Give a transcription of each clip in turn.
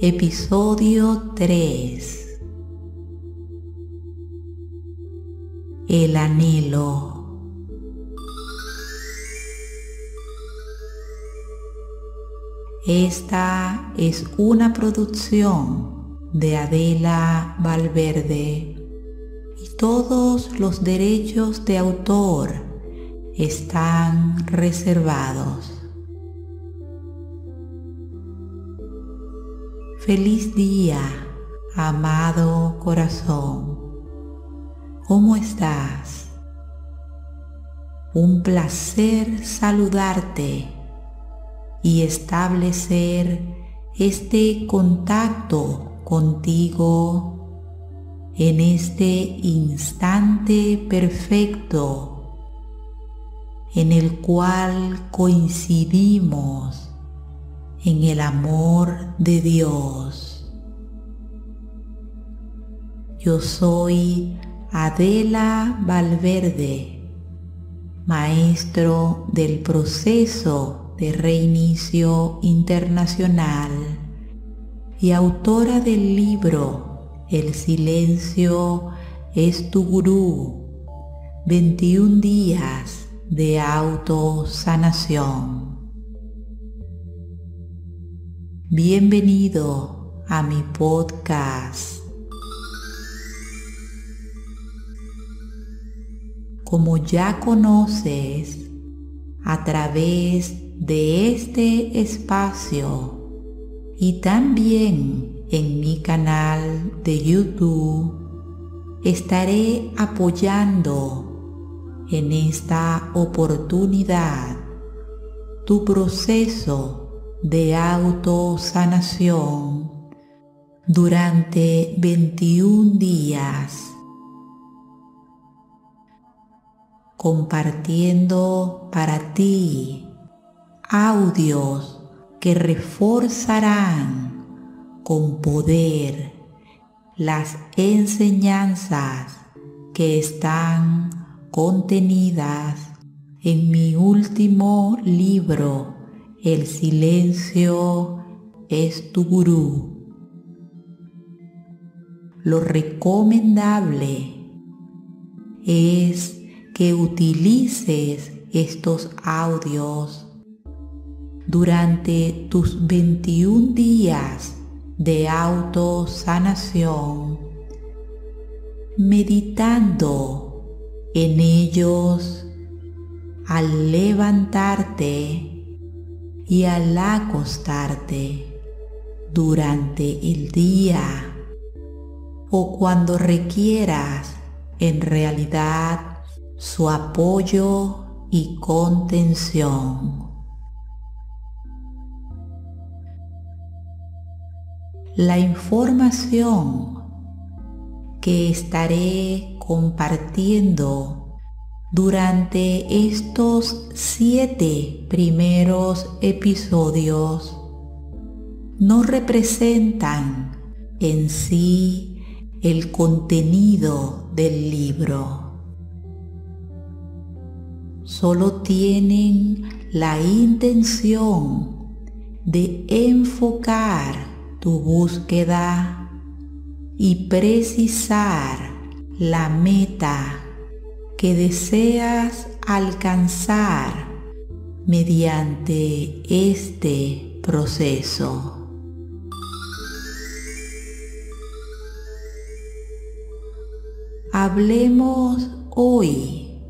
Episodio 3 El anhelo Esta es una producción de Adela Valverde y todos los derechos de autor están reservados. Feliz día, amado corazón. ¿Cómo estás? Un placer saludarte y establecer este contacto contigo en este instante perfecto en el cual coincidimos en el amor de Dios. Yo soy Adela Valverde, maestro del proceso de reinicio internacional y autora del libro El silencio es tu gurú, 21 días de autosanación. Bienvenido a mi podcast. Como ya conoces, a través de este espacio y también en mi canal de YouTube, estaré apoyando en esta oportunidad tu proceso de autosanación durante 21 días, compartiendo para ti audios que reforzarán con poder las enseñanzas que están contenidas en mi último libro el silencio es tu gurú. Lo recomendable es que utilices estos audios durante tus 21 días de autosanación, meditando en ellos al levantarte y al acostarte durante el día o cuando requieras en realidad su apoyo y contención. La información que estaré compartiendo durante estos siete primeros episodios no representan en sí el contenido del libro. Solo tienen la intención de enfocar tu búsqueda y precisar la meta que deseas alcanzar mediante este proceso. Hablemos hoy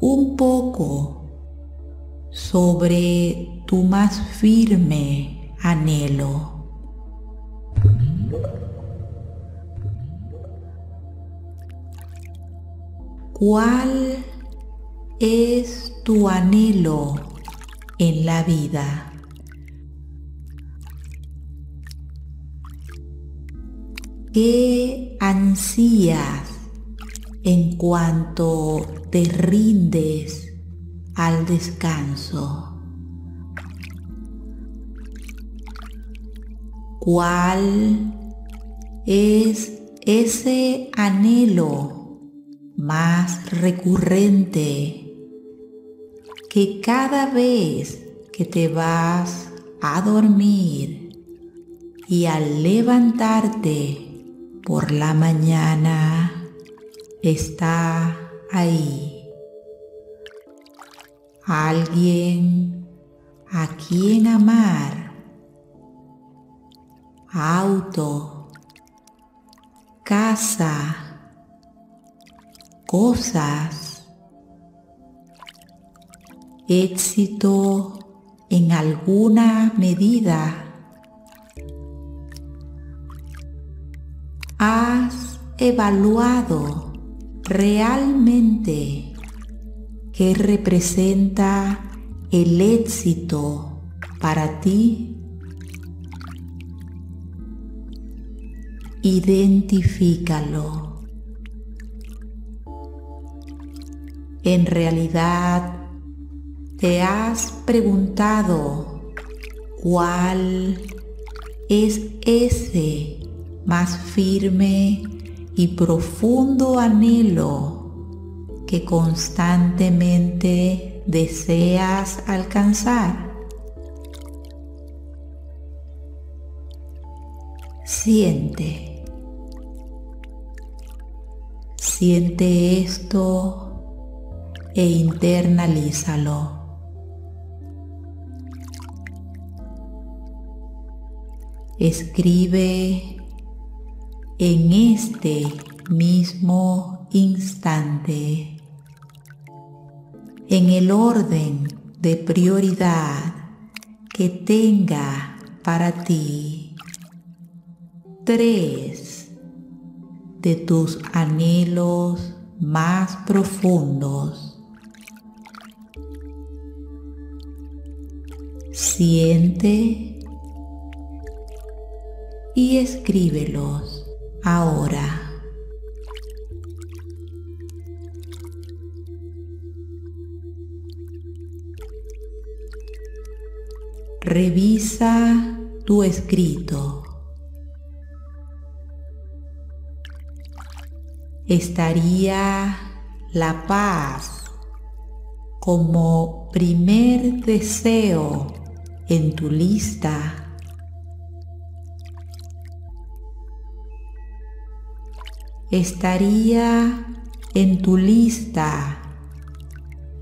un poco sobre tu más firme anhelo. ¿Cuál es tu anhelo en la vida? ¿Qué ansías en cuanto te rindes al descanso? ¿Cuál es ese anhelo más recurrente que cada vez que te vas a dormir y al levantarte por la mañana está ahí. Alguien a quien amar. Auto. Casa. Cosas. Éxito en alguna medida. ¿Has evaluado realmente qué representa el éxito para ti? Identifícalo. En realidad, ¿te has preguntado cuál es ese más firme y profundo anhelo que constantemente deseas alcanzar. Siente. Siente esto e internalízalo. Escribe en este mismo instante, en el orden de prioridad que tenga para ti, tres de tus anhelos más profundos. Siente y escríbelos ahora. Revisa tu escrito. Estaría la paz como primer deseo en tu lista estaría en tu lista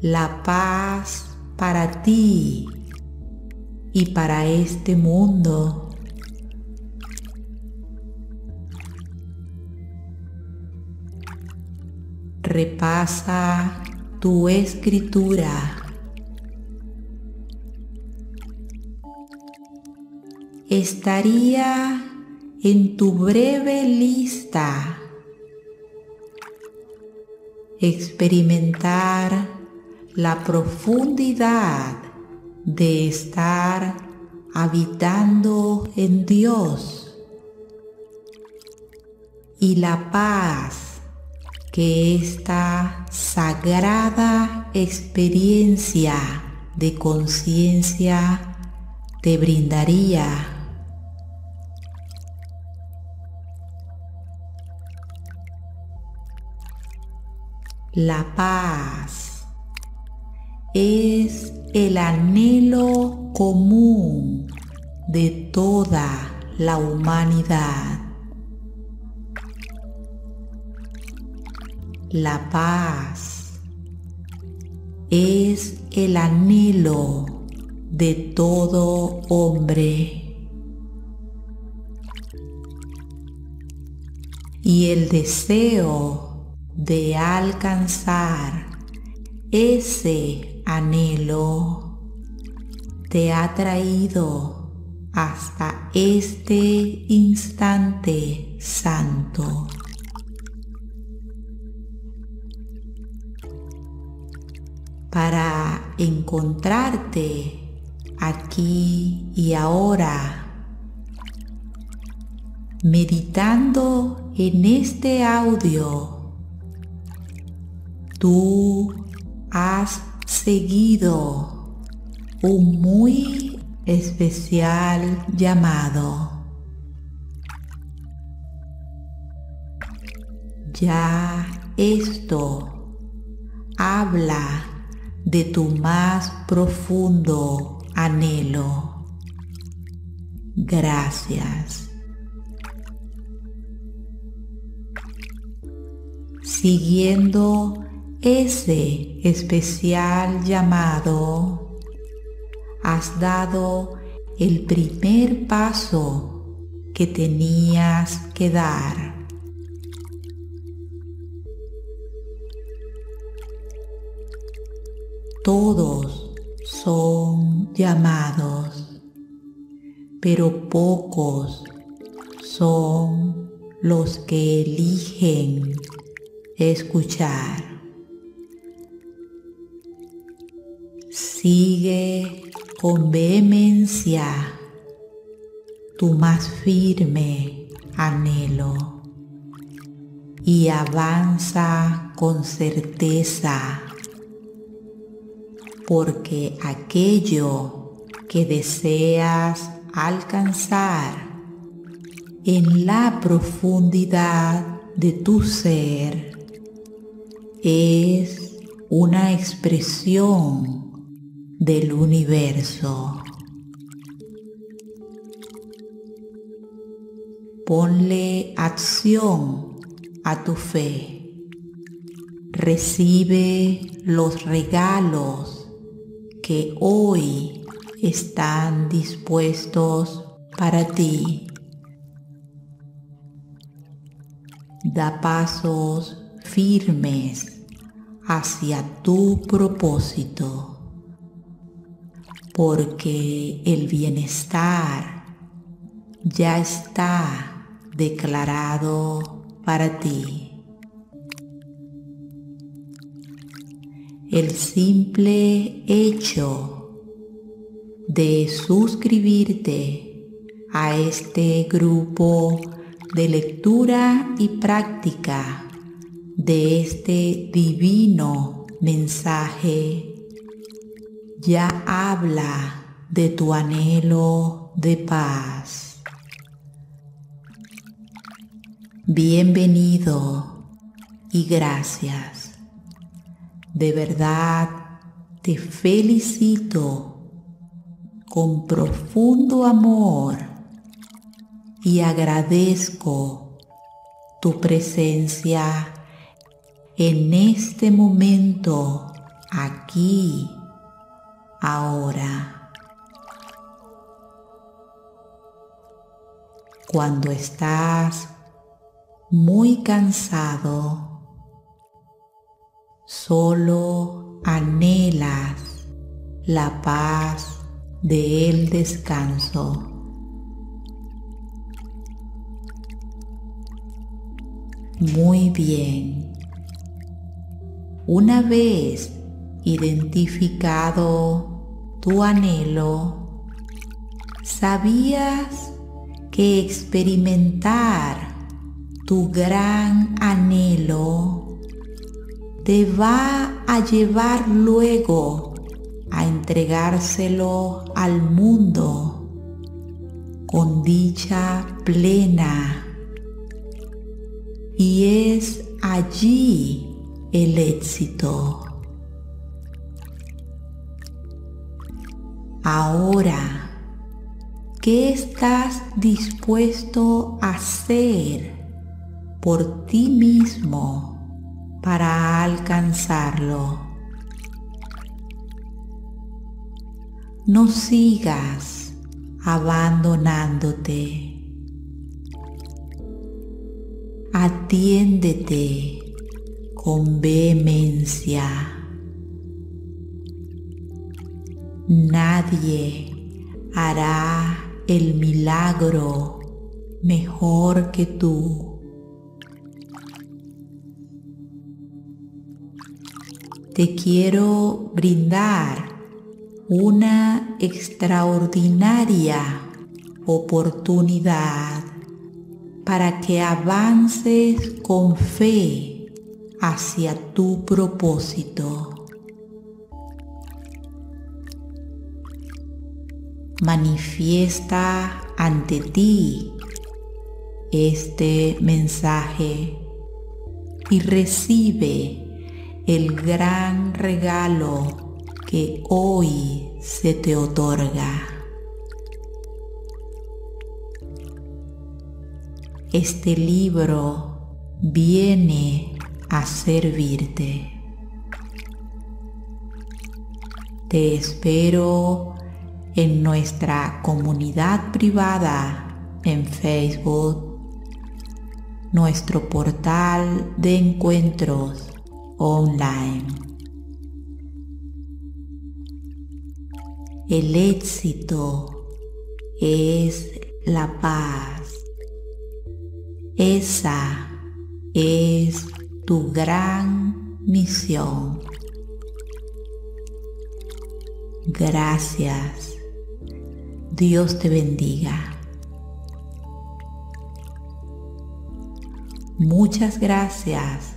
la paz para ti y para este mundo. Repasa tu escritura. Estaría en tu breve lista experimentar la profundidad de estar habitando en Dios y la paz que esta sagrada experiencia de conciencia te brindaría. La paz es el anhelo común de toda la humanidad. La paz es el anhelo de todo hombre. Y el deseo de alcanzar ese anhelo te ha traído hasta este instante santo. Para encontrarte aquí y ahora, meditando en este audio tú has seguido un muy especial llamado. Ya esto habla de tu más profundo anhelo, gracias. Siguiendo ese especial llamado, has dado el primer paso que tenías que dar. Todos son llamados, pero pocos son los que eligen escuchar. Sigue con vehemencia tu más firme anhelo y avanza con certeza porque aquello que deseas alcanzar en la profundidad de tu ser es una expresión del universo. Ponle acción a tu fe. Recibe los regalos que hoy están dispuestos para ti. Da pasos firmes hacia tu propósito, porque el bienestar ya está declarado para ti. el simple hecho de suscribirte a este grupo de lectura y práctica de este divino mensaje ya habla de tu anhelo de paz. Bienvenido y gracias. De verdad te felicito con profundo amor y agradezco tu presencia en este momento, aquí, ahora. Cuando estás muy cansado, solo anhelas la paz del descanso. Muy bien. Una vez identificado tu anhelo, sabías que experimentar tu gran anhelo te va a llevar luego a entregárselo al mundo con dicha plena. Y es allí el éxito. Ahora, ¿qué estás dispuesto a hacer por ti mismo? para alcanzarlo. No sigas abandonándote. Atiéndete con vehemencia. Nadie hará el milagro mejor que tú. te quiero brindar una extraordinaria oportunidad para que avances con fe hacia tu propósito. Manifiesta ante ti este mensaje y recibe el gran regalo que hoy se te otorga. este libro viene a servirte. Te espero en nuestra comunidad privada en Facebook, nuestro portal de encuentros online. El éxito es la paz. Esa es tu gran misión. Gracias. Dios te bendiga. Muchas gracias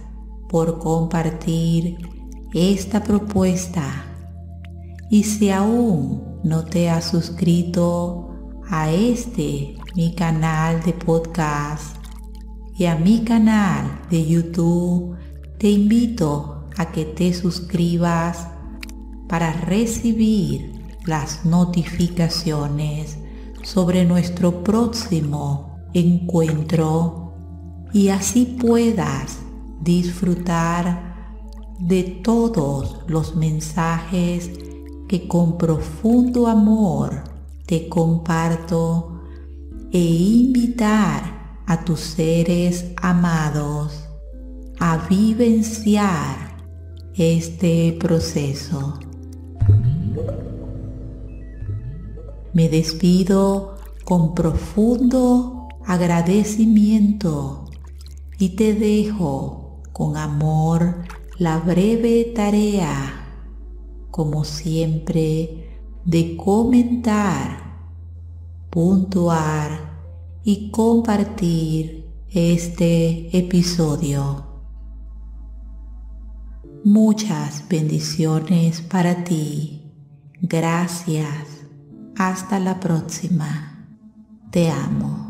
por compartir esta propuesta. Y si aún no te has suscrito a este mi canal de podcast y a mi canal de YouTube, te invito a que te suscribas para recibir las notificaciones sobre nuestro próximo encuentro y así puedas disfrutar de todos los mensajes que con profundo amor te comparto e invitar a tus seres amados a vivenciar este proceso. Me despido con profundo agradecimiento y te dejo con amor la breve tarea, como siempre, de comentar, puntuar y compartir este episodio. Muchas bendiciones para ti. Gracias. Hasta la próxima. Te amo.